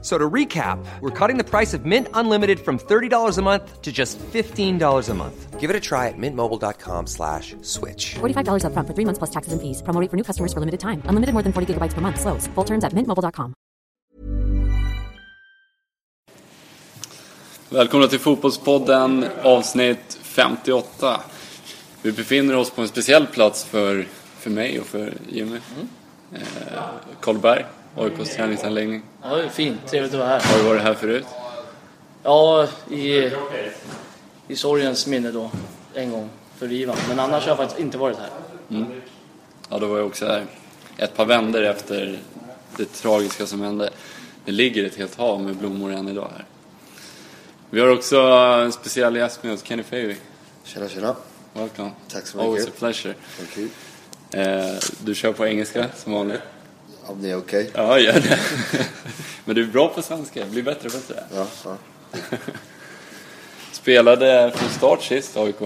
F- So to recap, we're cutting the price of Mint Unlimited from $30 a month to just $15 a month. Give it a try at mintmobile.com slash switch. $45 upfront for three months plus taxes and fees. Promo rate for new customers for limited time. Unlimited more than 40 gigabytes per month. Slows. Full terms at mintmobile.com. Välkomna till Fotbollspodden avsnitt 58. Vi befinner oss på en speciell plats för, för mig och för Jimmy. Eh, Karlberg, AIKs träningsanläggning. Ja, det är fint. Trevligt att vara här. Har du varit här förut? Ja, i, i sorgens minne då. En gång för Ivan. Men annars har jag faktiskt inte varit här. Ja, då var jag också här. Ett par vänder efter det tragiska som hände. Det ligger ett helt hav med blommor än idag här. Vi har också en speciell gäst med oss, Kenny Favey. Tjena, tjena. Welcome. Tack så Always mycket. a pleasure. Thank you. Eh, du kör på engelska som vanligt. Om det är okej? Ja, gör det. Men du är bra på svenska, blir bättre och bättre. Ja, ja. Spelade från start sist, AIK.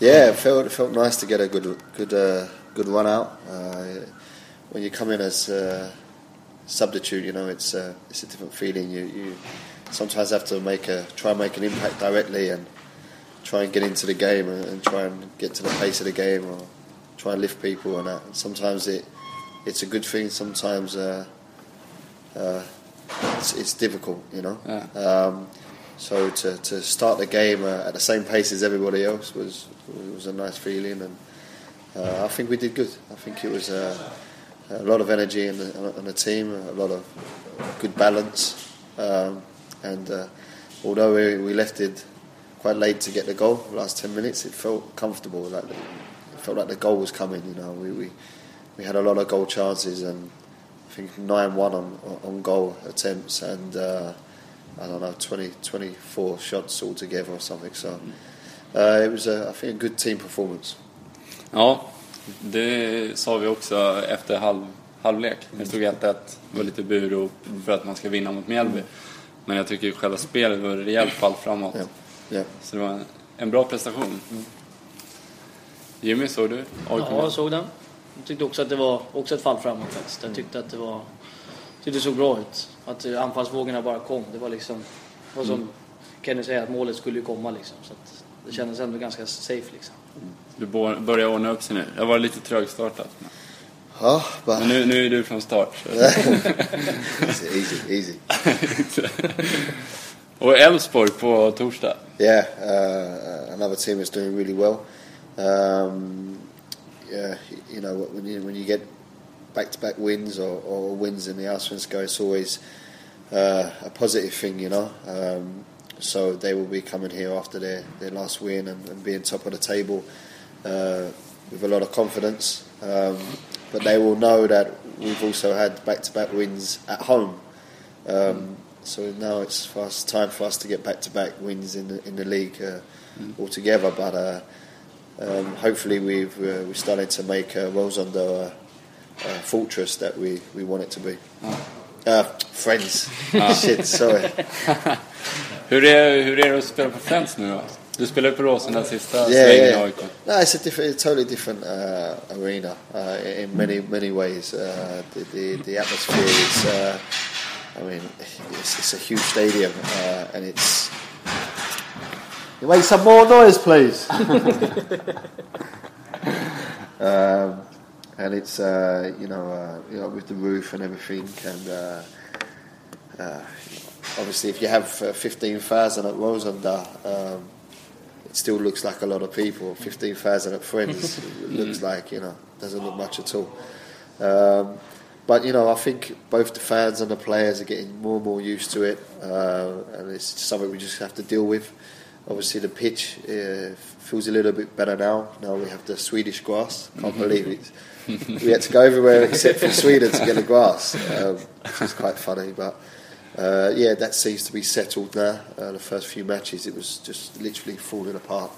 Yeah, it felt, it felt nice to get a good good uh, good run out. Uh, when you come in as a substitute, you know it's uh, it's a different feeling. You you sometimes have to make a try and make an impact directly and try and get into the game and, and try and get to the pace of the game or try and lift people and that. And sometimes it it's a good thing. Sometimes uh, uh, it's, it's difficult, you know. Yeah. Um, so to, to start the game uh, at the same pace as everybody else was was a nice feeling, and uh, I think we did good. I think it was uh, a lot of energy in the, on the team, a lot of good balance, um, and uh, although we, we left it quite late to get the goal, the last ten minutes, it felt comfortable. Like the, it felt like the goal was coming. You know, we we, we had a lot of goal chances and. I think 9 1 on, on goal attempts and uh, I don't know 20, 24 shots altogether or something. So uh, it was, a, I think, a good team performance. Ja, det sa vi också efter halv, halvlek. Det stod 1-1, det var lite burop för att man ska vinna mot Mjällby. Men jag tycker själva spelet var ett rejält fall framåt. Ja. Ja. Så det var en, en bra prestation. Jimmy, såg du? AIK Ja, jag såg den. Jag tyckte också att det var också ett fall framåt faktiskt. Jag tyckte att det var... tyckte det såg bra ut. Att eh, anfallsvågorna bara kom. Det var liksom... Det var som Kenny säger, att målet skulle ju komma liksom. Så att det kändes ändå ganska safe liksom. Du börjar ordna upp sig nu. Det var lite trögstartat. Men, Oh, but men nu, nu är du från start. Easy, easy. Och Elfsborg på torsdag. Yeah, uh, another team is doing really well. Um, yeah, you know when you when you get back-to-back wins or, or wins in the Allsvenskan, it's always uh, a positive thing, you know. Um, so they will be coming here after their, their last win and, and being top of the table uh, with a lot of confidence. Um, but they will know that we've also had back-to-back wins at home. Um, so now it's us, time for us to get back-to-back wins in the in the league uh, altogether. But uh, um, hopefully we've uh, we're starting to make uh, Råsunda a, a fortress that we, we want it to be. Uh, friends, shit, sorry. Hur är, hur är det att spela på Friends nu då? Du spelade på Råsunda sista Yeah, svängen i yeah. AIK. No, it's a different, a totally different uh, arena uh, in many many ways. Uh, the, the the atmosphere is, uh, I mean, it's, it's a huge stadium, uh, and it's. You make some more noise, please. um, and it's uh, you know uh, you know with the roof and everything, and uh, uh, obviously if you have uh, fifteen thousand at Råsunda. Um, it still looks like a lot of people. 15,000 at Friends looks like, you know, doesn't look much at all. Um, but, you know, I think both the fans and the players are getting more and more used to it, uh, and it's something we just have to deal with. Obviously, the pitch uh, feels a little bit better now. Now we have the Swedish grass. Can't believe it. we had to go everywhere except for Sweden to get the grass, um, which is quite funny. But uh, yeah, that seems to be settled now. Uh, the first few matches, it was just literally falling apart,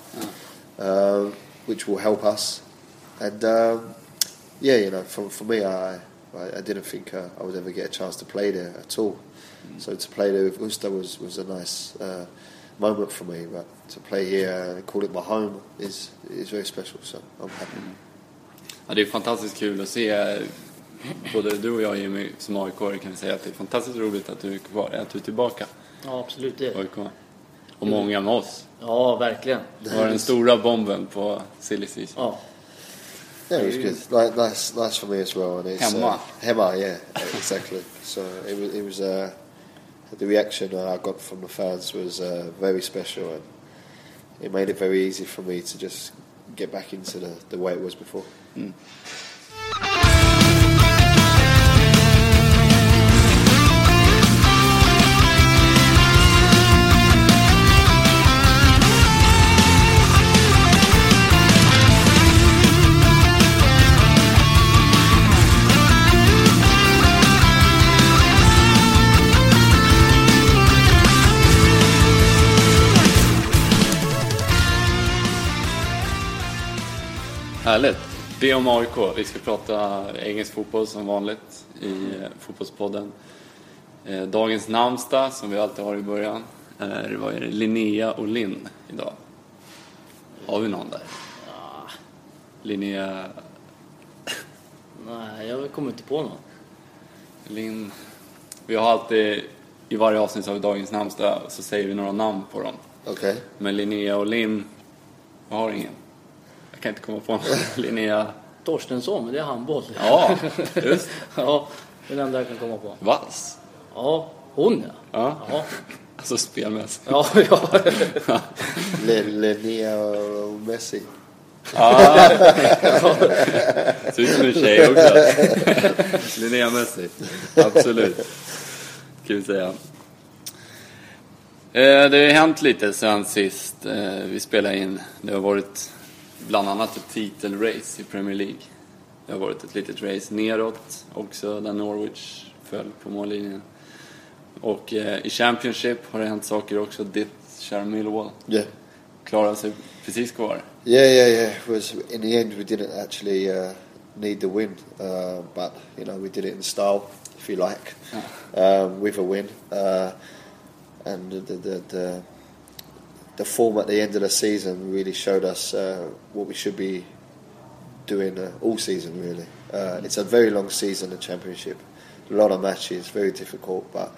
um, which will help us. And um, yeah, you know, for, for me, I I, I didn't think uh, I would ever get a chance to play there at all. So to play there with Öster was was a nice uh, moment for me. But to play here and call it my home is is very special. So I'm happy. Ja, det är fantastiskt kul att se. Både du och jag Jimmy som aik kan säga att det är fantastiskt roligt att du är kvar, att du är tillbaka Ja, absolut det. AIK. Och många med oss. Ja, verkligen. Det var den stora bomben på silly season. Ja. Yeah, it was good. Like, nice, nice for me as well. And it's, Hemma. Uh, Hemma, yeah, exactly. So it was, it was uh, the reaction I got from the fans was uh, very special, and it made it very easy for me to just get back into the, the way it was before. Härligt. Det om AIK. Vi ska prata engelsk fotboll som vanligt i eh, Fotbollspodden. Eh, Dagens namnsdag, som vi alltid har i början, är, vad är det, Linnea och Linn idag. Har vi någon där? Linnea, Nej, jag kommer inte på någon. Linn. Vi har alltid, i varje avsnitt vi Dagens namnsdag, så säger vi några namn på dem. Okay. Men Linnea och Linn, jag har ingen. Jag kan inte komma på någon. Linnea, Torstensson, men det är handboll. ja, just ja, det är den enda jag kan komma på. Vass. Ja, hon ja. Ja. Ja, Alltså spelmässigt. ja. ja. Linnea och Messi. Ja. Ser ut som en tjej också. Linnea Messi. Absolut. Kan vi säga. Eh, Det har hänt lite sen sist eh, vi spelade in. Det har varit bland annat ett titelrace i Premier League. Det har varit ett litet race neråt också där Norwich föll på mållinjen. Och eh, i Championship har det hänt saker också. Ditt kära Millwall Yeah. klarar sig precis kvar. Yeah, yeah, yeah. It was in the end we didn't actually uh, need the win, uh, but you know we did it in style, if you like, um, with a win. Uh, and the, the the the form at the end of the season really showed us uh, what we should be doing uh, all season. Really, uh, it's a very long season, the championship. A lot of matches, very difficult, but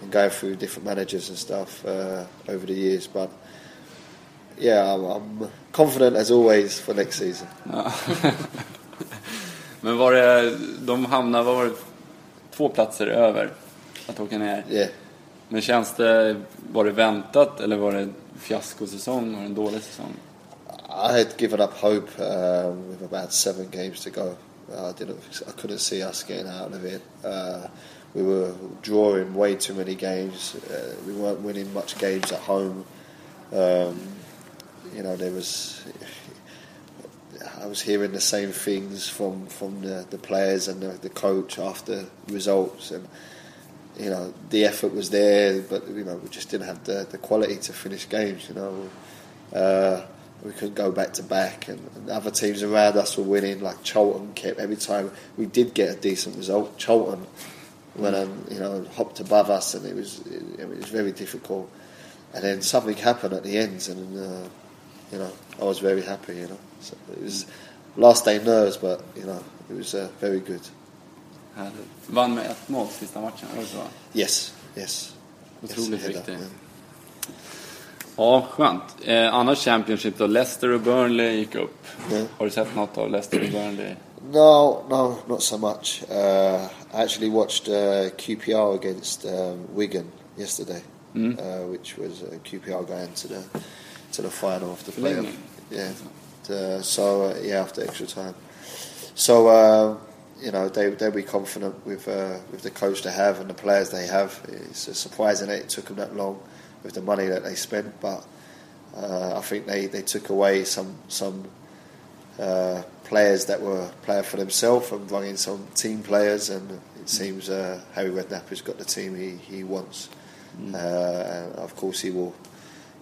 and going through different managers and stuff uh, over the years, but yeah, I'm, confident as always for next season. Men var det, de hamnade, vad var det, två platser över att åka ner. Yeah, Men känns det, var det väntat eller var det fiaskosäsong? Det en dålig säsong? I had given up hope um, with about seven games to go. I didn't, I couldn't see us getting out of it. Uh, we were drawing way too many games. Uh, we weren't winning much games at home. Um, you know, there was. I was hearing the same things from from the, the players and the, the coach after results, and you know the effort was there, but you know we just didn't have the, the quality to finish games. You know, uh, we couldn't go back to back, and, and other teams around us were winning. Like Charlton kept every time we did get a decent result. Charlton went and you know hopped above us, and it was it, it was very difficult. And then something happened at the end, and uh, you know I was very happy. You know, so it was last day nerves, but you know it was uh, very good. Härligt. Vann med ett mål sista matchen, var det så? Yes, yes. Otroligt yes, viktigt. yeah. Ja, skönt. Eh, annars Championship då, Leicester och Burnley gick upp. Ja. Har du sett något av Leicester och Burnley? No, no, not so much. Uh, I actually watched uh, QPR against um, Wigan yesterday, uh, which was uh, QPR going to the to the final of the playoff. Yeah. Uh, so uh, yeah, after extra time. So uh, you know they they'll be confident with uh, with the coach they have and the players they have. It's surprising that it took them that long with the money that they spent, but uh, I think they, they took away some some uh, players that were playing for themselves and brought in some team players, and it seems uh, Harry Redknapp's got the team he, he wants. Uh, and of course, he will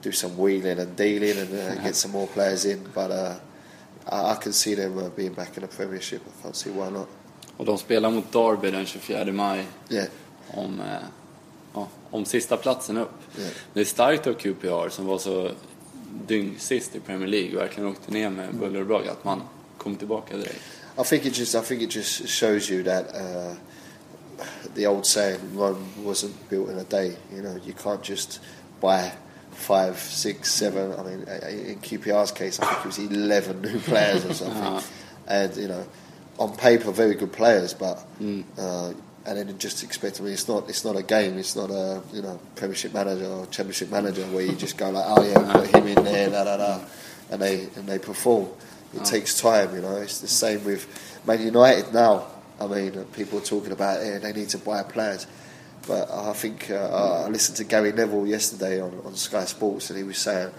do some wheeling and dealing and uh, get some more players in, but uh, I, I can see them being back in the Premiership. I can't see why not. Och de spelar mot Derby den 24 maj Yeah. om, eh, ja, om sista platsen upp. Ja. Det är starkt av QPR som var så dyngsist i Premier League och verkligen åkte ner med buller och båg att man kom tillbaka direkt. I think it just I think it just shows you that uh, the old saying Rome wasn't built in a day. You know, you can't just buy five, six, seven. I mean, uh, in QPR's case, I think it was eleven new players or something, and you know, on paper, very good players, but. Uh, and then just expect. I mean, it's not. It's not a game. It's not a you know Premiership manager or Championship manager where you just go like, oh yeah, put him in there, da da da, and they and they perform. It takes time, you know. It's the same with Man United now. I mean, uh, people are talking about yeah, they need to buy players, but I think uh, I listened to Gary Neville yesterday on, on Sky Sports, and he was saying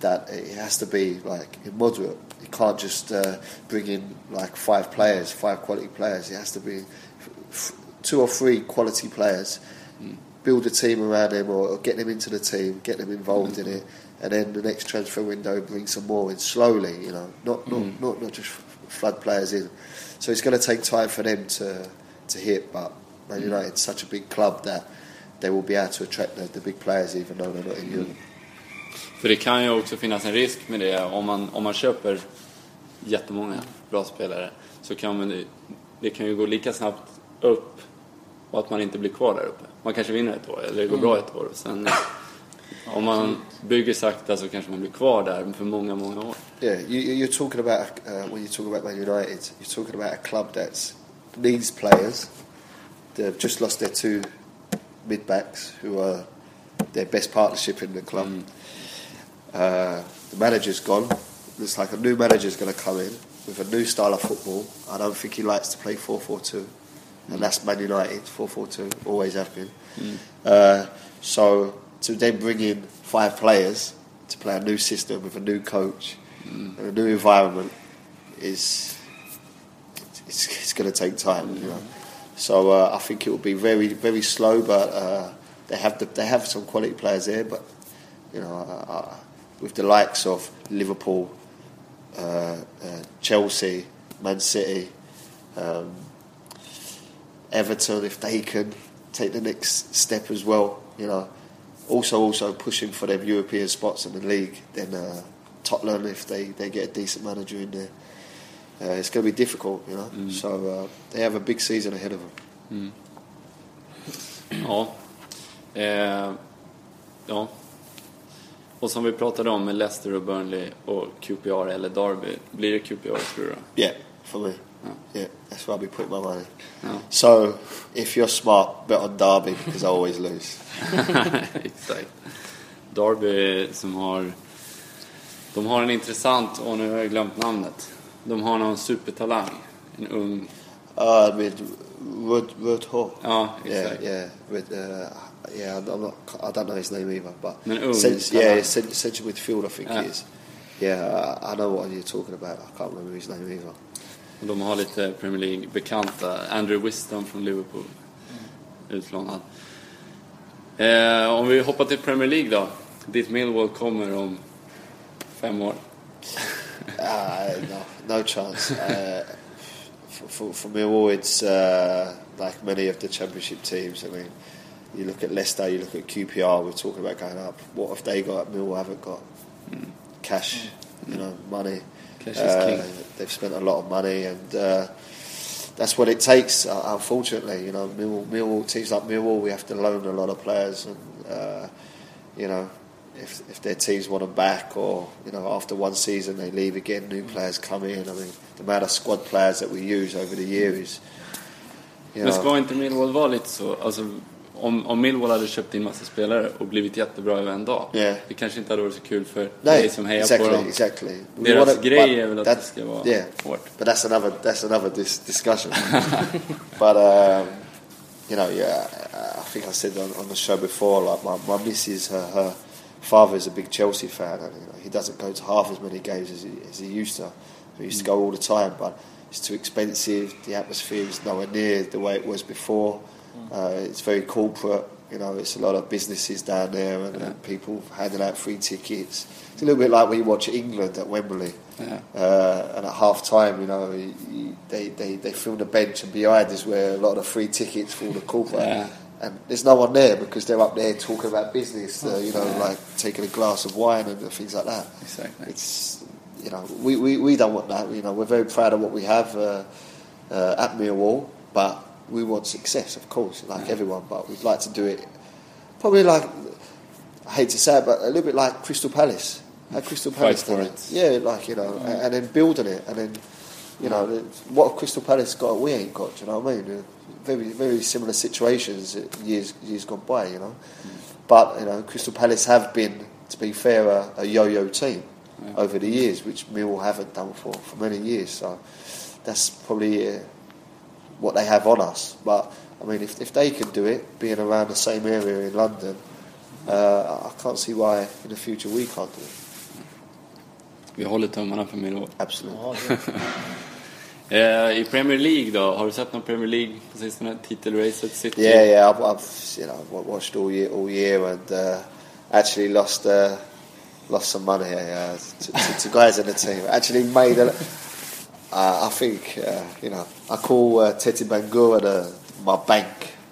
that it has to be like moderate. You can't just uh, bring in like five players, five quality players. It has to be f- two or three quality players. Hmm. Build a team around him, or, or get them into the team, get them involved hmm. in it, and then the next transfer window bring some more in slowly. You know, not not hmm. not, not just flood players in. So it's going to take time for them to to hit. But Man United's such a big club that they will be able to attract the, the big players, even though they're not in Europe. För det kan ju också finnas en risk med det om man, om man köper jättemånga bra spelare så kan man, det kan ju gå lika snabbt upp och att man inte blir kvar där uppe. Man kanske vinner ett år eller det går bra ett år och sen om man bygger sakta så kanske man blir kvar där för många, många år. Yeah, you, you- you're talking about uh, when you talk about Man United, you're talking about a club that needs players. They've just lost their two mid backs, who are their best partnership in the club. Uh, the manager's gone. Looks like a new manager's going to come in with a new style of football. I don't think he likes to play 4-4-2, and that's Man United 4-4-2. Always have been. Uh, so to then bring in five players to play a new system with a new coach and a new environment is it's, it's going to take time. You know? So uh, I think it will be very very slow, but uh, they have the, they have some quality players there. But you know, uh, uh, with the likes of Liverpool, uh, uh, Chelsea, Man City, um, Everton, if they can take the next step as well, you know, also also pushing for them European spots in the league. Then uh, Tottenham, if they, they get a decent manager in there, uh, it's going to be difficult, you know. So uh, they have a big season ahead of them. Ja. Eh, ja. Och som vi pratade om med Leicester och Burnley och QPR eller Derby. Blir det QPR tror du? Yeah, for me. Yeah, that's where I'll be putting my money. Ja. So if you're smart, bet on Derby because I always lose. Exakt. Derby som har... De har en intressant, och nu har jag glömt namnet. De har någon supertalang. En ung... Uh, with Rud Rud Hall. Ja, Yeah, exakt. yeah, with, uh, yeah. I'm not. I don't know his name either, but cent- talang. yeah, cent- central midfield. I think Ja. he is. Yeah, I, I know what you're talking about. I can't remember his name either. Och de har lite Premier League-bekanta. Andre Wisdom från Liverpool. Utlånad. Eh, om vi hoppar till Premier League då. Ditt Millwall kommer om fem år. Uh, no, no chance. Uh, for, for, for Millwall, it's uh, like many of the Championship teams. I mean, you look at Leicester, you look at QPR. We're talking about going up. What have they got? Millwall haven't got cash. You know, money. Cash is Uh, king. They've spent a lot of money, and uh, that's what it takes. Uh, unfortunately, you know, Millwall, Millwall teams like Millwall, we have to loan a lot of players, and uh, you know, if if their teams want them back, or you know, after one season they leave again, new players come in. I mean, the amount of squad players that we use over the year is, you Men know, ska inte Millwall vara lite så? Alltså, om, om Millwall hade köpt in massa spelare och blivit jättebra över en dag. Yeah. Det kanske inte hade varit så kul för Nej, dig som hejar exactly, på dem. exactly. We Deras wanna- grej but är väl att that- det ska vara yeah. hårt. But that's another that's another dis- discussion. but um, you know, yeah, I think I said on, on the show before, like my my missus, her, her father's a big Chelsea fan, and you know, he doesn't go to half as many games as he, as he used to. He used to go all the time, but it's too expensive. The atmosphere is nowhere near the way it was before. Uh, it's very corporate. You know, it's a lot of businesses down there and, and people handing out free tickets. It's a little bit like when you watch England at Wembley. Yeah. Uh, and at half time, you know, you, you, they, they, they film the bench and behind is where a lot of free tickets for the corporate. Yeah. And there's no one there because they're up there talking about business, uh, you know, like taking a glass of wine and things like that. Exactly. It's, you know, we, we, we don't want that. You know, we're very proud of what we have uh, uh, at Millwall, but we want success, of course, like everyone. But we'd like to do it probably like I hate to say it, but a little bit like Crystal Palace. How Crystal Fight Palace done it. Yeah, like you know, and, and then building it, and then you know, what Crystal Palace got we ain't got. Do you know what I mean? Very very similar situations years years gone by. You know, but you know, Crystal Palace have been, to be fair, a, a yo-yo team over the years, which Millwall haven't done for for many years. So that's probably. Uh, what they have on us. But I mean, if, if they can do it, being around the same area in London, uh, I can't see why in the future we can't do it. Vi håller tummarna för Millwall. Absolutely. Ja, det, Eh, I Premier League då? Har du sett någon Premier League på sistone? Titelracet City? Yeah, yeah. I've, I've you know watched all year, all year, and uh, actually lost uh, lost some money uh, to, to, to guys in the team. Actually made a. Uh, I think uh, you know I call uh, Teteh Bangura the, my bank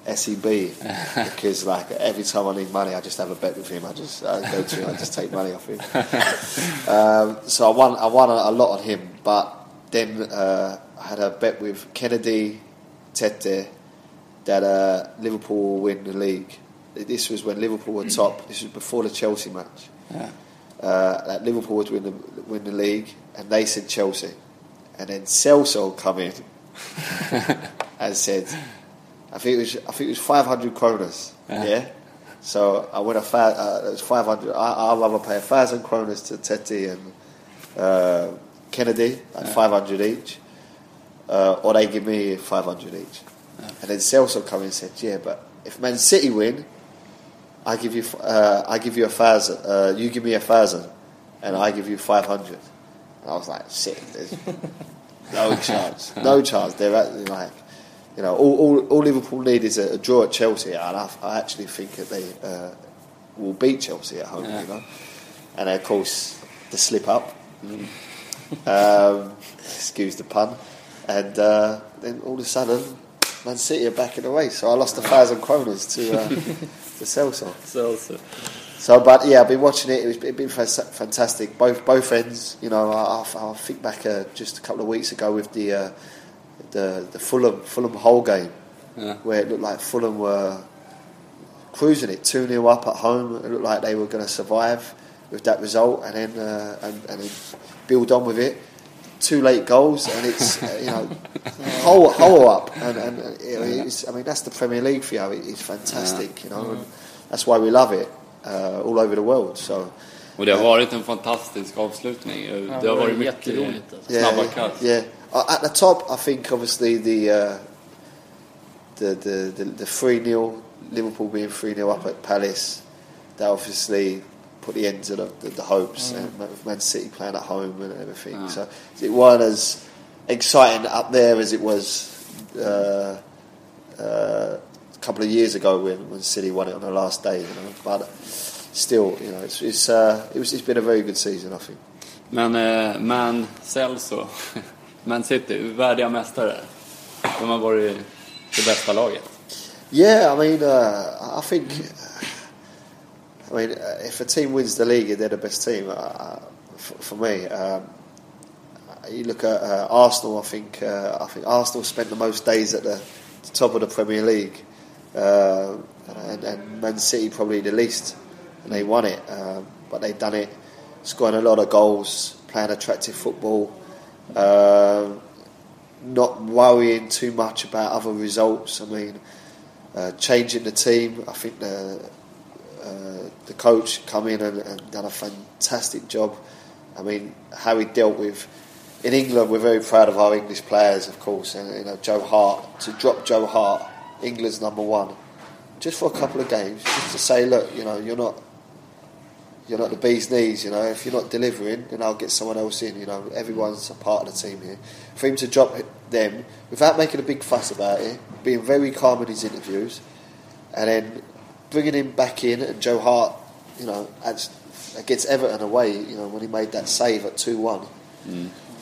SEB because like every time I need money I just have a bet with him. I just I go to him, I just take money off him. um, so I won I won a, a lot on him, but then uh, I had a bet with Kennedy, Teteh that uh, Liverpool will win the league. This was when Liverpool were top. This was before the Chelsea match. Yeah. Uh, that Liverpool would win the, win the league, and they said Chelsea. And then Celso come in and said, I think it was I think it was 500 kronas. Yeah. So I went a fa- uh, it was 500. I, I'd rather pay a thousand kronas to Teteh and uh, Kennedy, like 500 each, uh, or they give me 500 each. And then Celso come in and said, yeah, but if Man City win, I give you uh, I give you a thousand. Uh, you give me a thousand, and I give you 500. I was like, shit, there's no chance, no chance. They're at, like, you know, all, all, all Liverpool need is a, a draw at Chelsea, and I, I actually think that they uh, will beat Chelsea at home. Yeah. You know, and of course the slip up. um, excuse the pun. And uh, then all of a sudden, Man City are back in the race. So I lost a thousand kronas to uh, to Celso. Celso. So, but yeah, I've been watching it. It it's been fantastic. Both both ends. You know, I, I, think back uh, just a couple of weeks ago with the uh, the the Fulham Fulham Hull game, Yeah. where it looked like Fulham were cruising it two 0 up at home. It looked like they were going to survive with that result, and then uh, and, and then build on with it. Two late goals, and it's uh, you know whole whole up, and, and uh, it's, I mean that's the Premier League for you. It- It's fantastic, you know, and that's why we love it all over the world. So. Och det har varit en fantastisk avslutning. Ja, det det har varit mycket jätteroligt, alltså. snabba kast. Yeah, Uh, at the top, I think obviously the uh, the the the, the three 0 Liverpool being three 0 up at Palace, that obviously put the end to the, the, the hopes. And with Man City playing at home and everything, Ah. so it weren't as exciting up there as it was. Uh, uh, a couple of years ago when, when City won it on the last day, you know, but still, you know, it's, it's uh, it was, it's been a very good season, I think. Men eh, Man Celso, Man City, värdiga mästare. De har varit det bästa laget. Yeah, I mean, uh, I think. I mean, uh, if a team wins the league, they're the best team. Uh, for, for me, um, you look at uh, Arsenal. I think uh, I think Arsenal spent the most days at the, top of the Premier League, uh, and, and Man City probably the least, and they won it. Um, but they've done it, scoring a lot of goals, playing attractive football. Um, not worrying too much about other results. I mean, uh, changing the team. I think the uh, the coach come in and, and done a fantastic job. I mean, how he dealt with in England. We're very proud of our English players, of course, and you know Joe Hart to drop Joe Hart, England's number one, just for a couple of games, just to say, look, you know, you're not. You're not the bee's knees, you know. If you're not delivering, then I'll get someone else in. You know, everyone's a part of the team here. For him to drop them without making a big fuss about it, being very calm in his interviews, and then bringing him back in and Joe Hart, you know, against Everton away, you know, when he made that save at 2 1.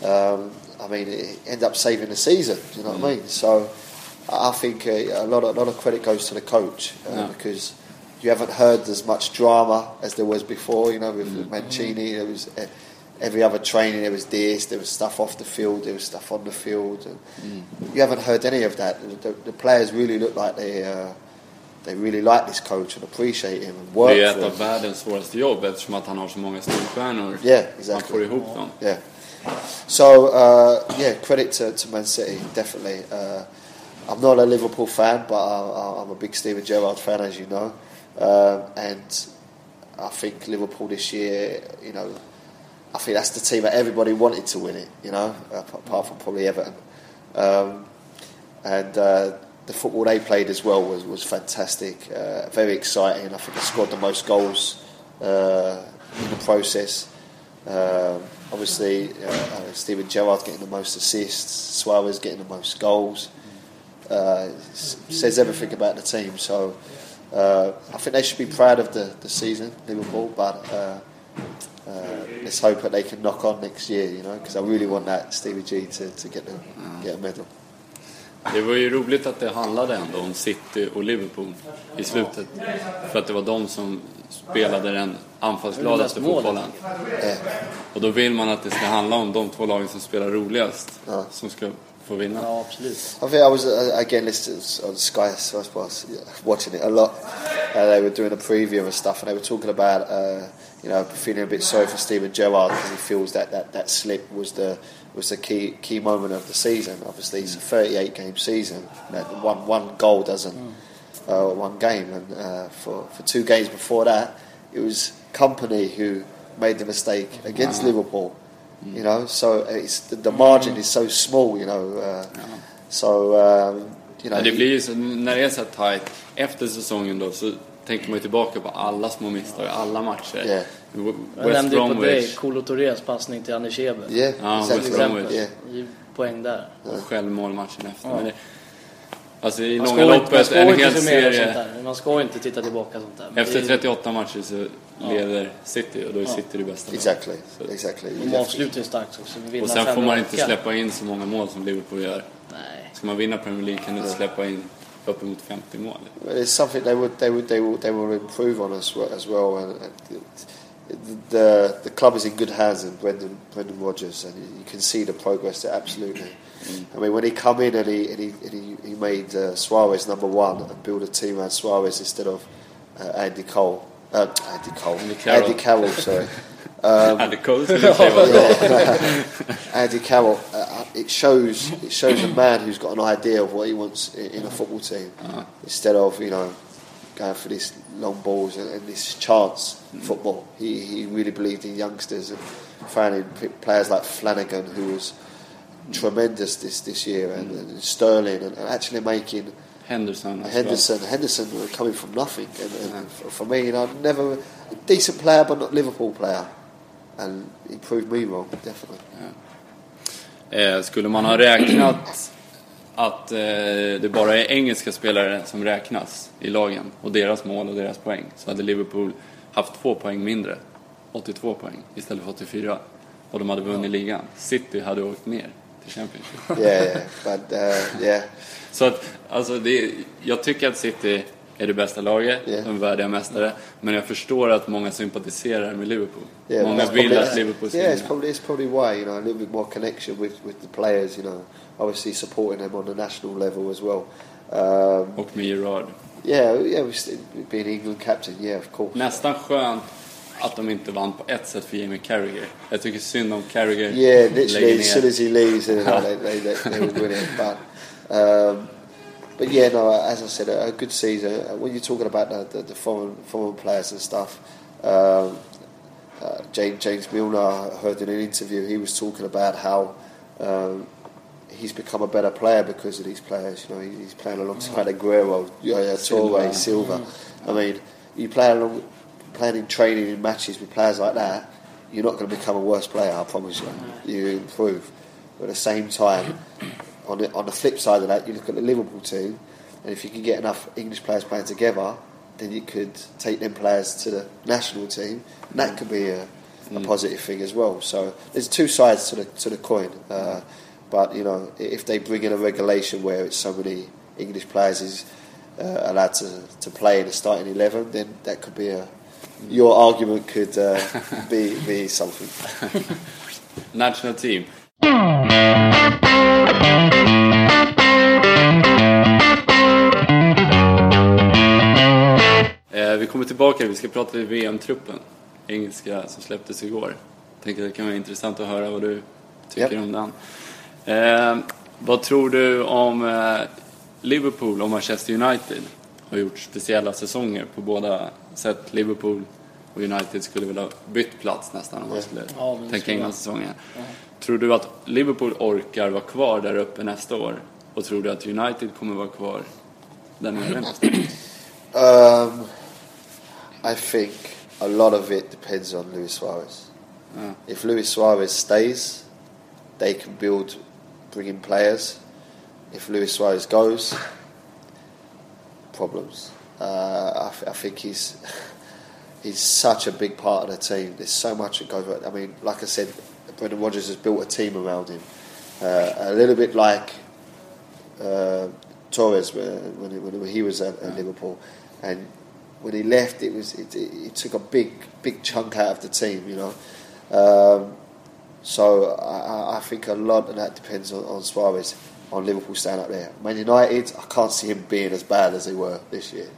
Um, I mean, it ended up saving the season, you know what I mean? So I think uh, a, lot of, a lot of credit goes to the coach uh, Yeah. because you haven't heard as much drama as there was before, you know, with Mancini. There was every other training, there was this, there was stuff off the field, there was stuff on the field. And You haven't heard any of that. The, the players really look like they. Uh, they really like this coach and appreciate him and work Det är ett av världens svåraste jobb eftersom att han har så många storstjärnor. Yeah, Man exactly. får ihop dem. Yeah. So uh, yeah, credit to, to Man City definitely. Uh, I'm not a Liverpool fan, but I, I'm a big Steven Gerrard fan, as you know. Um, and I think Liverpool this year, you know, I think that's the team that everybody wanted to win it. You know, apart from probably Everton. Um, and uh, the football they played as well was was fantastic, uh, very exciting. I think they scored the most goals uh, in the process. Um, obviously, uh, Steven Gerrard getting the most assists, Suarez getting the most goals. Uh, says everything about the team. So uh, I think they should be proud of the, the season, Liverpool. But uh, uh, let's hope that they can knock on next year. You know, because I really want that Stevie G to, to get the, get a medal. Det var ju roligt att det handlade ändå om City och Liverpool i slutet. För att det var de som spelade den anfallsgladaste fotbollen. Och då vill man att det ska handla om de två lagen som spelar roligast som ska få vinna. Ja, absolut. I think I was uh, again listening on Sky, so I was yeah, watching it a lot. Uh, they were doing a preview and stuff, and they were talking about uh, you know feeling a bit sorry for Steven Gerrard because he feels that, that that slip was the was the key key moment of the season. Obviously, it's a 38 game season. That one one goal doesn't uh, one game, and uh, for for two games before that, it was Kompany who made the mistake against Liverpool. You know, so it's the, the margin is so small. You know, uh, so um, you know. Men det blir ju så, när det är så här tight, efter säsongen då så tänker man ju tillbaka på alla små misstag, alla matcher. Yeah. W- Jag West nämnde ju på dig Bromwich, Kolo Tourés passning till Anders Eber. Yeah, Ja, exactly West. Bromwich. Yeah. Poäng där. och självmål matchen efter. Ja. Det, alltså i Man långa inte, loppet, ska en inte hel serie. Man ska inte titta tillbaka sånt där. Efter det är- 38 matcher så leder City och då är City det bästa. Exactly, Så- exactly. De avslutar ju starkt också. Och sen får man inte släppa in så många mål som Liverpool gör. Nej. Ska man vinna Premier League kan du inte släppa in uppemot 50 mål. It's something they would they would they will they will improve on as well. As well. And, and the the club is in good hands in Brendan Brendan Rodgers, and you can see the progress there. Absolutely. I mean, when he come in and he and he, and he, he made uh, Suarez number one and build a team around Suarez instead of uh, Andy Cole. Uh, Andy Cole. Andy Carroll. Andy Carroll. Sorry. Hade Cole skulle i och för sig vara bra. Andy Carroll, uh, it shows it shows a man who's got an idea of what he wants in, in a football team, instead of you know going for these long balls and, and this chance football. He he really believed in youngsters and finding players like Flanagan, who was tremendous this this year, and, and Sterling, and, and actually making Henderson. Henderson Henderson coming from nothing. And, and for, for me, you know, never a decent player, but not Liverpool player, and he proved me wrong definitely. Eh, skulle man ha räknat att eh, det bara är engelska spelare som räknas i lagen och deras mål och deras poäng så hade Liverpool haft två poäng mindre. 82 poäng istället för 84. Och de hade vunnit ligan. City hade åkt ner till Championship. Yeah, yeah, but uh, yeah, Så att, alltså det, jag tycker att City är det bästa laget, Yeah. de är värdiga mästare. Men jag förstår att många sympatiserar med Liverpool. yeah. många vill probably- att Liverpool ska Yeah, it's vinna. probably it's probably why you know a little bit more connection with with the players. You know, obviously supporting them on the national level as well. Um, Och med Gerard. Yeah, yeah, we still, being England captain. Yeah, of course. Nästan skönt att de inte vann på ett sätt för Jamie Carragher. Jag tycker synd om Carragher. Yeah, literally, as soon as he leaves, you know, they, they, they, they would win it. But, um, but yeah, no, as I said, a, a good season. Uh, When you're talking about the, the, the foreign foreign players and stuff, um, uh, James James Milner, I heard in an interview, he was talking about how um, he's become a better player because of these players. You know, he's playing alongside Aguero, Yaya Toure, Silva. I mean, you play along, playing in training in matches with players like that, you're not going to become a worse player. I promise you. You improve. But at the same time, on the, on the flip side of that, you look at the Liverpool team, and if you can get enough English players playing together, then you could take them players to the national team. And that could be a, a positive thing as well. So there's two sides to the to the coin. Uh, but you know, if they bring in a regulation where it's so many English players is uh, allowed to, to play in the starting eleven, then that could be a your argument could uh, be be something. National team. Eh, vi kommer tillbaka, vi ska prata lite VM-truppen. Engelska som släpptes igår. Tänker det kan vara intressant att höra vad du tycker Japp. om den. Eh, vad tror du om eh, Liverpool och Manchester United? Har gjort speciella säsonger på båda sätt. Liverpool och United skulle väl ha bytt plats nästan om man skulle Ja, tänka innan säsongen. Tror du att Liverpool orkar vara kvar där uppe nästa år? Och tror du att United kommer vara kvar där nere nästa år? Um, I think a lot of it depends on Luis Suarez. Yeah. If Luis Suarez stays, they can build, bring in players. If Luis Suarez goes, problems. Uh, I, th- I think he's he's such a big part of the team. There's so much that goes. I mean, like I said, Brendan Rodgers has built a team around him, uh, a little bit like uh, Torres when, when, he- when he was at, at Liverpool, and when he left, it was it, it, it took a big big chunk out of the team, you know. Um, so I, I- think a lot of that depends on, on Suarez, on Liverpool staying up there. Man United, I can't see him being as bad as they were this year.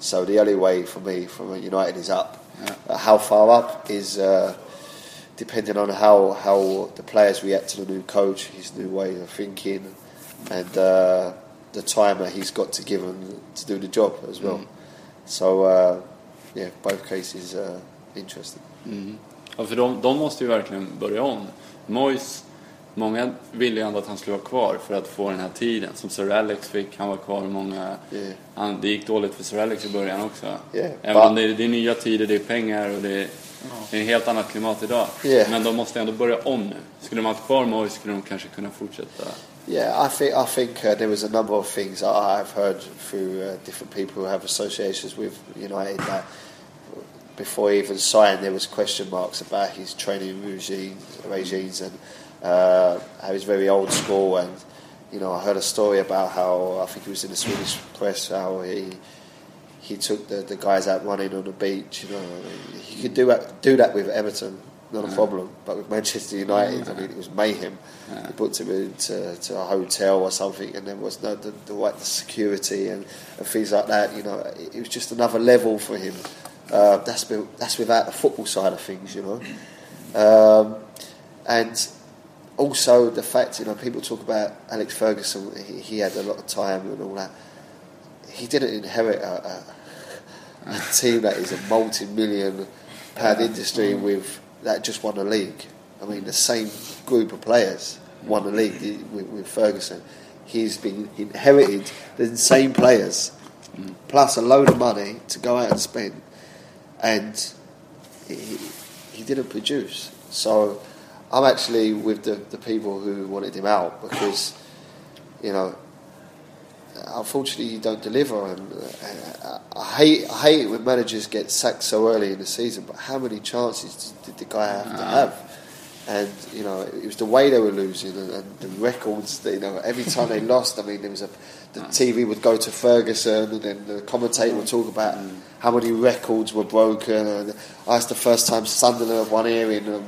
So the only way for me from United is up. Uh, how far up is uh, depending on how how the players react to the new coach, his new way of thinking, and uh, the time that he's got to give them to do the job as well. So uh, yeah, both cases uh, interesting. Ja, för de, de måste ju verkligen börja om. Moyes, många ville ju ändå att han skulle vara kvar för att få den här tiden. Som Sir Alex fick, han var kvar många... Yeah. Han, det gick dåligt för Sir Alex i början också. Yeah, Även om det, är- det är nya tider, det är pengar och det är, det är ett helt annat klimat idag. Yeah. Men de måste ändå börja om nu. Skulle de ha kvar Moyes skulle de kanske kunna fortsätta. Yeah, I think I think uh, there was a number of things I- I've heard through uh, different people who have associations with United that before he even signed, there was question marks about his training regime, regimes and uh, how he's very old school. And you know, I heard a story about how I think it was in the Swedish press how he he took the, the guys out running on the beach. You know, he could do that do that with Everton, not a problem. But with Manchester United, I mean, it was mayhem. He put him into to a hotel or something, and there was no the, the the security and, and things like that. You know, it, it was just another level for him. Uh, that's be- that's without the football side of things, you know. Um, and also the fact, you know, people talk about Alex Ferguson. He, he had a lot of time and all that. He didn't inherit a, a, a team that is a multi-million pound industry with that just won the league. I mean, the same group of players won the league with, with Ferguson. He's been inherited the same players plus a load of money to go out and spend, and he, he didn't produce. So I'm actually with the, the people who wanted him out because, you know, unfortunately you don't deliver. And uh, I hate I hate it when managers get sacked so early in the season. But how many chances did the guy have to have? And you know, it was the way they were losing and, and the records. That, you know, every time they lost, I mean, there was a the TV would go to Ferguson, and then the commentator would talk about how many records were broken. And oh, it's the first time Sunderland have won here in um,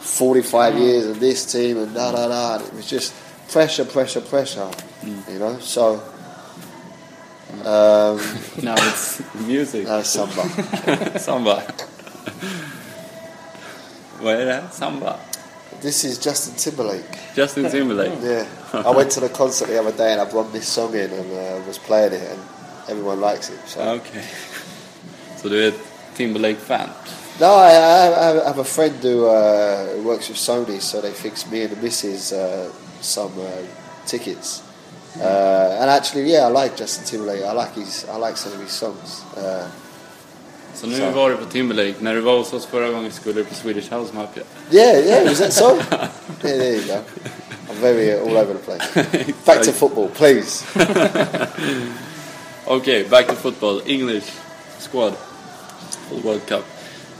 45 years, and this team, and da da da. And it was just pressure, pressure, pressure. You know, so. Um, Now it's music. no, samba. Samba. Vad är det? Samba? This is Justin Timberlake. Justin Timberlake. Yeah, I went to the concert the other day and I brought this song in and uh, was playing it and everyone likes it. So. Okej. Så du är ett Timberlake-fan? No, I, I, I have a friend who, uh, works with Sony, so they fixed me and the missus uh, some uh, tickets. Uh, and actually, yeah, I like Justin Timberlake. I like his, I like some of his songs. Så nu var du på Timberlake. När du var hos oss förra gången skulle du på Swedish House Mafia. yeah, yeah, was that so? yeah, there you go. I'm very uh, all over the place. Back to football, please. Okej, back to football. English. squad for the World Cup.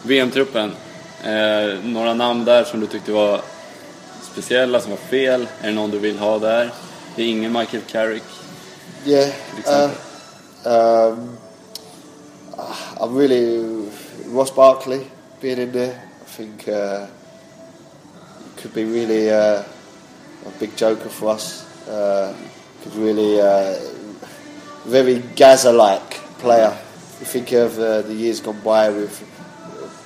VM-truppen, eh, några namn där som du tyckte var speciella, som var fel? Är det någon du vill ha där? Det är ingen Michael Carrick. Yeah. Uh, um, I'm really Ross Barkley being in there. I think uh, could be really uh, a big joker for us. Uh, could really uh, very Gazza-like player. You think of uh, the years gone by with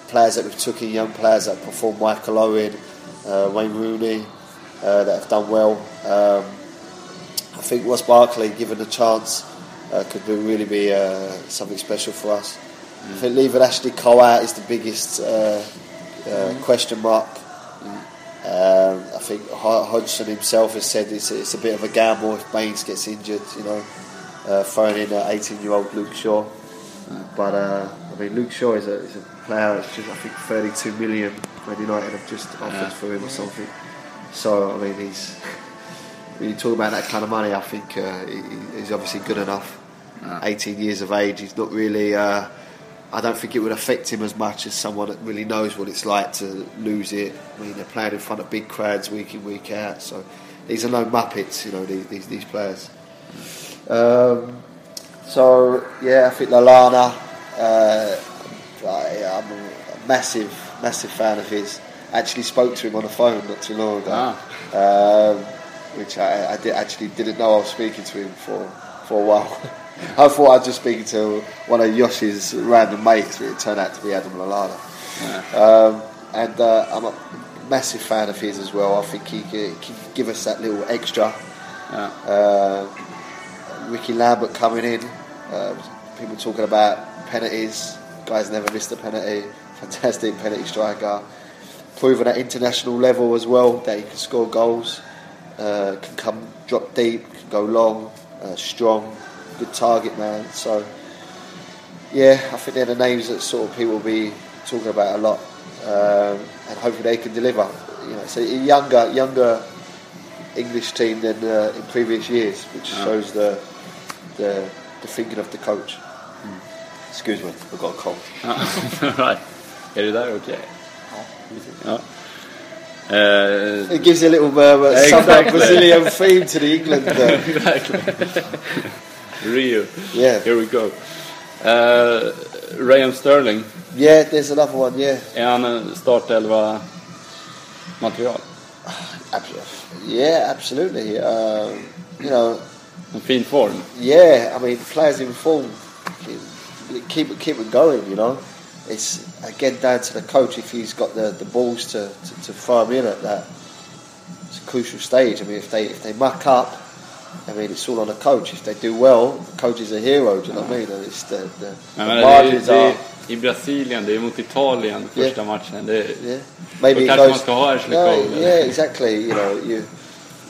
players that we've took in, young players that performed, Michael Owen, uh, Wayne Rooney, that have done well. Um, I think Ross Barkley, given the chance, could be, really be something special for us. I think leaving Ashley Cole out is the biggest uh, uh, question mark. Um, I think Ho- Hodgson himself has said it's, it's a bit of a gamble if Baines gets injured, you know, uh, throwing in an 18 year old Luke Shaw. But uh, I mean, Luke Shaw is a, is a player it's just, I think, 32 million Man United have just offered Yeah. for him or something. So, I mean, he's. When you talk about that kind of money, I think uh, he, he's obviously good enough. 18 years of age, he's not really. Uh, I don't think it would affect him as much as someone that really knows what it's like to lose it. I mean, they're playing in front of big crowds week in, week out. So these are no muppets, you know, these these, these players. Um, so yeah, I think Lallana. Uh, I, I'm a massive, massive fan of his. Actually, spoke to him on the phone not too long ago, um, which I, I did, actually didn't know I was speaking to him for for a while. I thought I was just speaking to one of Yosh's random mates, but it turned out to be Adam Lallana. Um, and uh, I'm a massive fan of his as well. I think he can, can give us that little extra. Yeah. Uh, Ricky Lambert coming in. Uh, people talking about penalties. Guy's never missed a penalty. Fantastic penalty striker. Proven at international level as well that he can score goals. Uh, can come drop deep. Can go long. Uh, strong. Good target man. So yeah, I think they're the names that sort of people will be talking about a lot, um, and hopefully they can deliver. You know, it's a younger, younger English team than uh, in previous years, which shows the, the the thinking of the coach. Excuse me, I've got a cold. right. Är det där okej? Ja. Eh, It gives a little uh, Yeah, some exactly. Brazilian theme to the England. Uh, Rio. Yeah. Here we go. Eh, Raheem Sterling, yeah, there's another one. Yeah, är han startelva material? Yeah, absolutely. Uh, you know, En fin form. Yeah, I mean, players in form keep it keep it going. You know, it's again down to the coach if he's got the, the balls to, to, to him in at that it's a crucial stage. I mean, if they if they muck up, I mean, it's all on the coach. If they do well, the coach is a hero. Do you know what I mean? And it's the, the, the margins det are. I Brasilien, det är mot Italien första Yeah. matchen. Det Yeah, maybe Då kanske goes. man ska ha Ashley No, yeah, exactly. You know, you,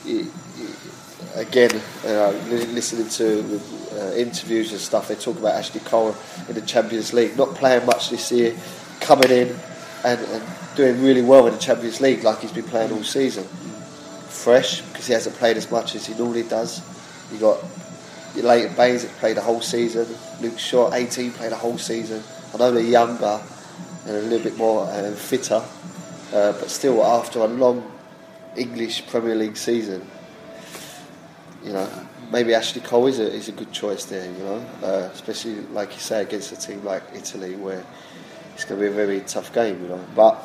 you, you again, uh, li- listening to uh, interviews and stuff, they talk about Ashley Cole in the Champions League, not playing much this year, coming in and, and doing really well in the Champions League, like he's been playing all season. Fresh because he hasn't played as much as he normally does. You got your Leighton Baines that played the whole season. Luke Shaw, 18, played the whole season. I know they're younger and a little bit more uh, fitter, uh, but still, after a long English Premier League season, you know, maybe Ashley Cole is a, is a good choice there, you know, uh, especially like you say against a team like Italy where it's going to be a very tough game, you know. But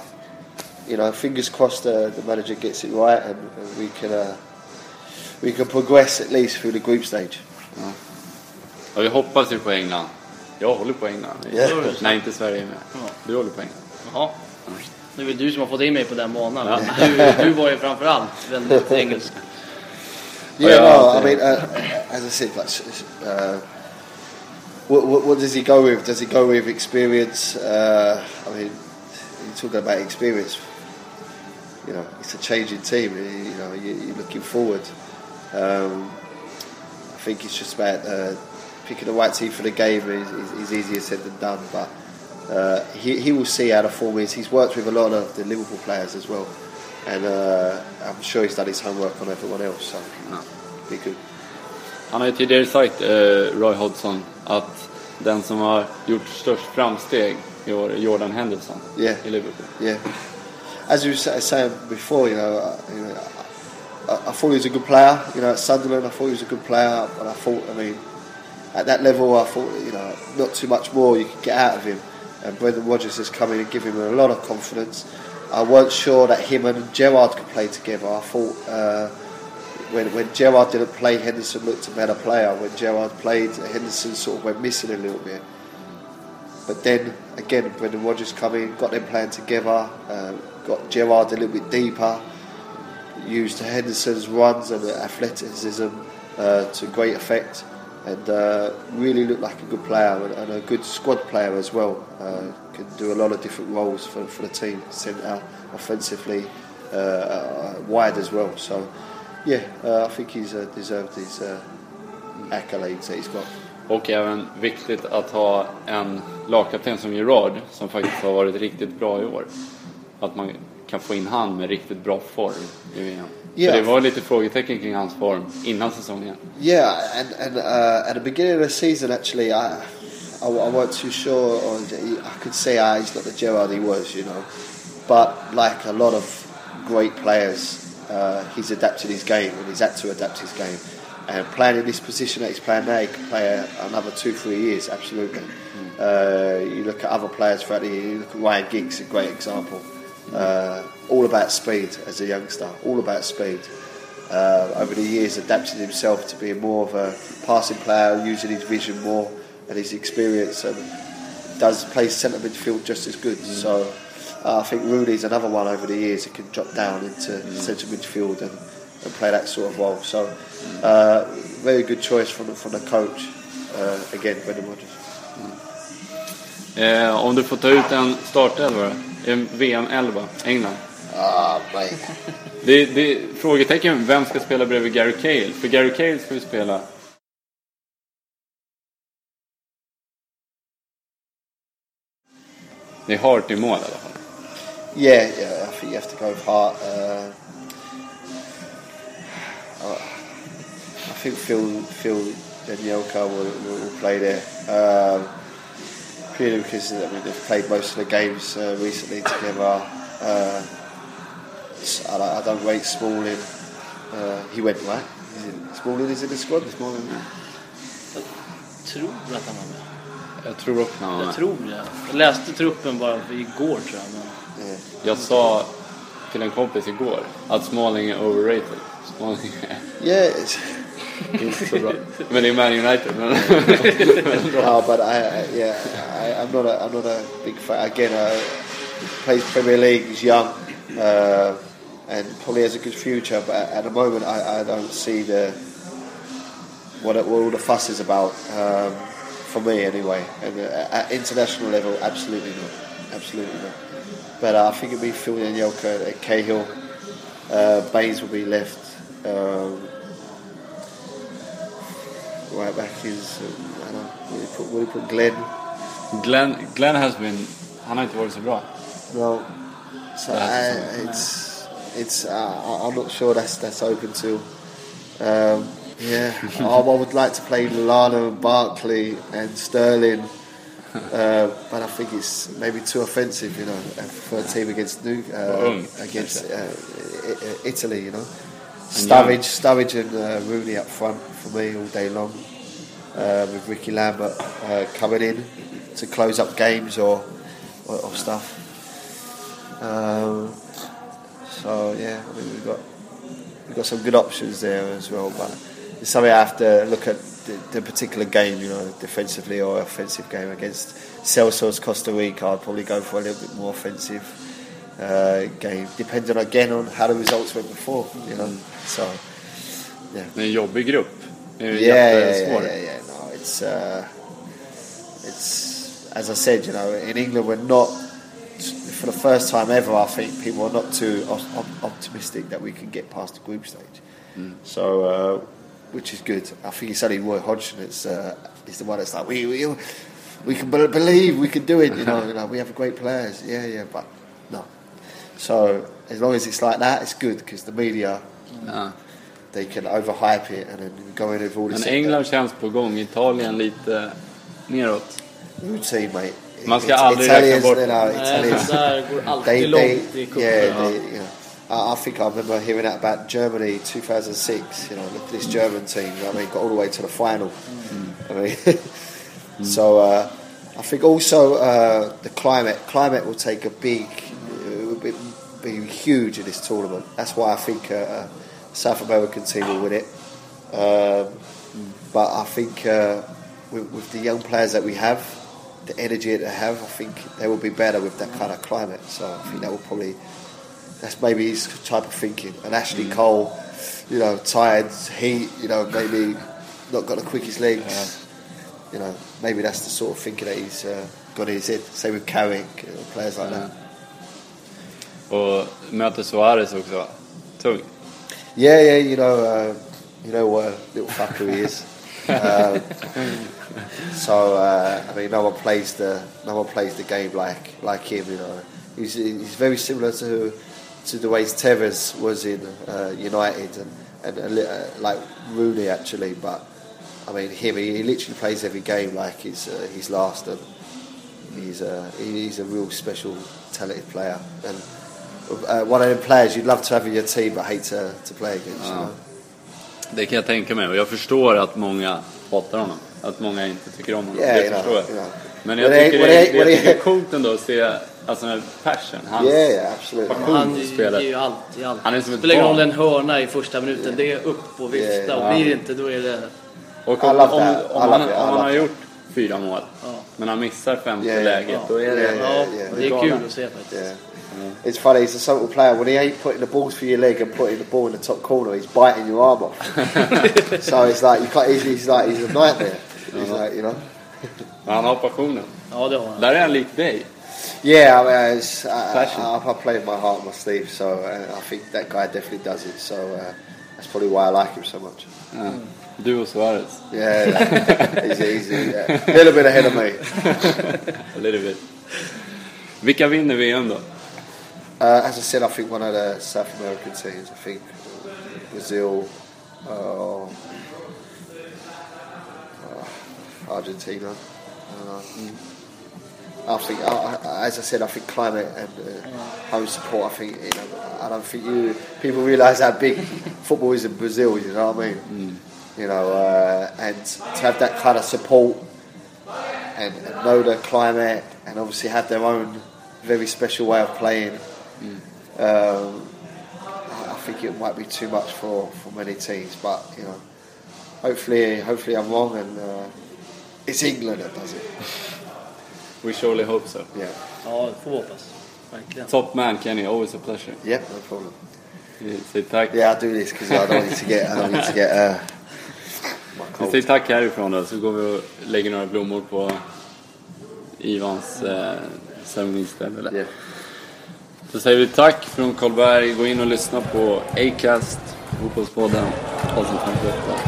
you know, fingers crossed uh, the manager gets it right and, and we can uh, we can progress at least through the group stage. och vi hoppas ju på England. Jag håller på England. Ja. Nej, inte Sverige är med. Du håller på England. Jaha. Det är väl du som har fått in mig på den banan. Du, du var ju framförallt väldigt engelsk. Yeah, Yeah, no, I mean, uh, as I said, like, s- s- uh, what, what, what does he go with? Does he go with experience? Uh, I mean, you're talking about experience. You know, it's a changing team. You know, you, you're looking forward. Um, I think it's just about uh, picking the right team for the game is, is, is easier said than done. But uh, he, he will see how the form is. He's worked with a lot of the Liverpool players as well, and uh, I'm sure he's done his homework on everyone else. So Ja. be good. Han har ju tidigare sagt, eh, Roy Hodgson, att den som har gjort störst framsteg i år är Jordan Henderson Yeah. i Liverpool. Yeah. As you were saying before, you know, uh, you know I, I thought he was a good player. You know, at Sunderland, I thought he was a good player, but I thought, I mean, at that level, I thought, you know, not too much more you could get out of him. And Brendan Rodgers has come in and given him a lot of confidence. I weren't sure that him and Gerrard could play together. I thought uh, when when Gerrard didn't play, Henderson looked a better player. When Gerrard played, Henderson sort of went missing a little bit. But then again, Brendan Rodgers come in, got them playing together, uh, got Gerrard a little bit deeper, used Henderson's runs and athleticism uh, to great effect, and uh, really looked like a good player and, and a good squad player as well. Uh, can do a lot of different roles for, for the team, centre, offensively, uh, uh, wide as well. So, yeah, uh, I think he's deserved his accolades that he's got. Och även viktigt att ha en lagkapten som Gerrard som faktiskt har varit riktigt bra i år. Att man kan få in han med riktigt bra form i VM. Ja. För det var lite frågetecken kring hans form innan säsongen. Yeah, and and uh, at the beginning of the season, actually, I, I, I weren't too sure. Or I could say ah, he's not the Gerrard he was, you know. But like a lot of great players, uh, he's adapted his game and he's had to adapt his game. And playing in this position that he's playing now, he can play another two, three years, absolutely. Uh, you look at other players throughout the year, you look at Ryan Giggs, a great example. Uh, all about speed as a youngster, all about speed uh, over the years adapted himself to being more of a passing player, using his vision more and his experience, and does play centre midfield just as good. So uh, I think Rooney's another one over the years that can drop down into central midfield and, and play that sort of role. So uh, very good choice from the, from the coach. Uh, again, Brendan Rodgers. Eh, om du får ta ut en startelva VM 11, England. Ah, mate. Det, det, frågetecken, vem ska spela bredvid Gary Cahill? För Gary Cahill ska ju spela Det är Hart i mål i alla fall. Yeah, yeah, I think you have to go with Hart. Uh, I think Phil Phil Danielka will, will, will play there. Um, purely because I mean, they've played most of the games uh, recently together. Uh, I, don't- I don't rate Smalling. Uh, he went right. Is it, Smalling is in the squad. Smalling. tror att han var med. Jag tror också han var Jag med. tror det. Jag läste truppen bara igår tror jag. Men Yeah. Jag sa till en kompis igår att Smalling är overrated. Smalling är Yeah, it's, inte så bra. Men det är Man United. No, but I, I yeah, I, I'm not a I'm not a big fan. Again, uh, plays Premier League, he's young, uh, and probably has a good future. But at, the moment, I, I don't see the what, it, what all the fuss is about. Um, for me, anyway, and uh, at international level, absolutely not, absolutely not. But uh, I think it'll be Phil at Cahill. Uh, Baines will be left. Um, right back is uh, I don't know, what do you put, what do you put Glen? Glen, Glen has been... Han har inte varit så bra. No, so I, it's it's uh, I- I'm not sure that's that's open to. Um, yeah, I, I would like to play Lallana and Barkley and Sterling, uh, but I think it's maybe too offensive, you know, for a team against New uh, against uh, I- I- Italy, you know. Sturridge, Sturridge and uh, Rooney up front for me all day long, uh, with Ricky Lambert uh, coming in to close up games or or, or stuff. Um, so yeah, I mean we've got we've got some good options there as well, but it's something I have to look at the, the particular game, you know, defensively or offensive game against Celsius Costa Rica. I'd probably go for a little bit more offensive uh, game, depending again on how the results went before, you know. So yeah. Det är en jobbig grupp. Det är Yeah, yeah, yeah, yeah, yeah. No, it's uh, it's as I said, you know, in England we're not for the first time ever. I think people are not too op- op- optimistic that we can get past the group stage. So, uh, which is good. I think it's only Roy Hodgson. It's uh, is the one that's like we we we can believe we can do it. You know, you know, we have great players. Yeah, yeah, but. So as long as it's like that, it's good because the media Ja. they can overhype it and then go in with all this. Men England känns på gång. Italien lite neråt. routine, mate. Man ska It- aldrig räkna Italians, bort you know, Nej, Italians, där går alltid they, långt they, i cupen. yeah, they, you know. I, I think I remember hearing that about Germany 2006. You know, look at this German team. You know I mean, got all the way to the final. I mean, so uh, I think also uh, the climate. Climate will take a big, uh, will be, huge in this tournament. That's why I think uh, uh, South American team will win it. Um, but I think uh, with, with the young players that we have, the energy that they have, I think they will be better with that kind of climate. So I think that will probably that's maybe his type of thinking. And Ashley Cole, you know, tired, heat, you know, maybe not got the quickest legs. You know, maybe that's the sort of thinking that he's uh, got in his head. Same with Carrick, you know, players like that. Och möter Suarez också. Tung. Yeah, yeah, you know, uh, you know what a little fucker he is. um, so uh, I mean, no one plays the no one plays the game like like him. You know, he's he's very similar to to the way Tevez was in uh, United and and a uh, like Rooney actually. But I mean, him he, he literally plays every game like it's uh, his last, and he's a he's a real special talented player and. Uh, one of them players you'd love to have in your team but hate to, to play against. You know? Det kan jag tänka mig och jag förstår att många hatar honom. Att många inte tycker om honom. Yeah, det you know, förstår jag. you know. Men jag tycker, det, jag tycker är coolt ändå att se alltså, den passion. Hans, Yeah, yeah, absolutely. Passion Han ger ju allt i allt. Han är som ett Spelar ingen roll en hörna i första minuten. Det är upp och vifta Ja. och blir det inte då är det... Och om, om, om, love han, om han har that. gjort fyra mål, men han missar femte Yeah, yeah. läget, då är det... Yeah, Ja, yeah. det är kul att se faktiskt. Yeah. It's funny, he's a subtle player. When he ain't putting the balls for your leg and putting the ball in the top corner, he's biting your arm off. so it's like, you can't, he's, he's like, he's a nightmare. He's like, you know. Men han har passionen. Ja, det har han. Där är han lik dig. Yeah, I mean, it's, I, Passion. I, I play my heart on my sleeve, so uh, I think that guy definitely does it. So uh, that's probably why I like him so much. Ja. Du och Suarez. Yeah, he's, he's uh, a little bit ahead of me. A little bit. Vilka vinner VM då? Uh, as I said, I think one of the South American teams. I think Brazil, uh, uh, Argentina. Uh, I think, I, as I said, I think climate and uh, home support. I think you know, I don't think you people realise how big football is in Brazil. You know what I mean? You know, uh, and to have that kind of support and, and know the climate and obviously have their own very special way of playing. Um, I I think it might be too much for, for many teams, but you know, hopefully, hopefully I'm wrong, and uh, it's England that does it. We surely hope so. Yeah, Ja, det får vi hoppas. Verkligen. Top man Kenny, always a pleasure. yeah, no problem. Säg tack. Yeah, I do this because I don't need to get, I don't need to get uh, my Vi cold. säger tack härifrån då, så går vi och lägger några blommor på Ivans eh, ceremoniställe. där. Yeah. Så säger vi tack från Karlberg. Gå in och lyssna på Acast, Fotbollspodden, avsnitt 58.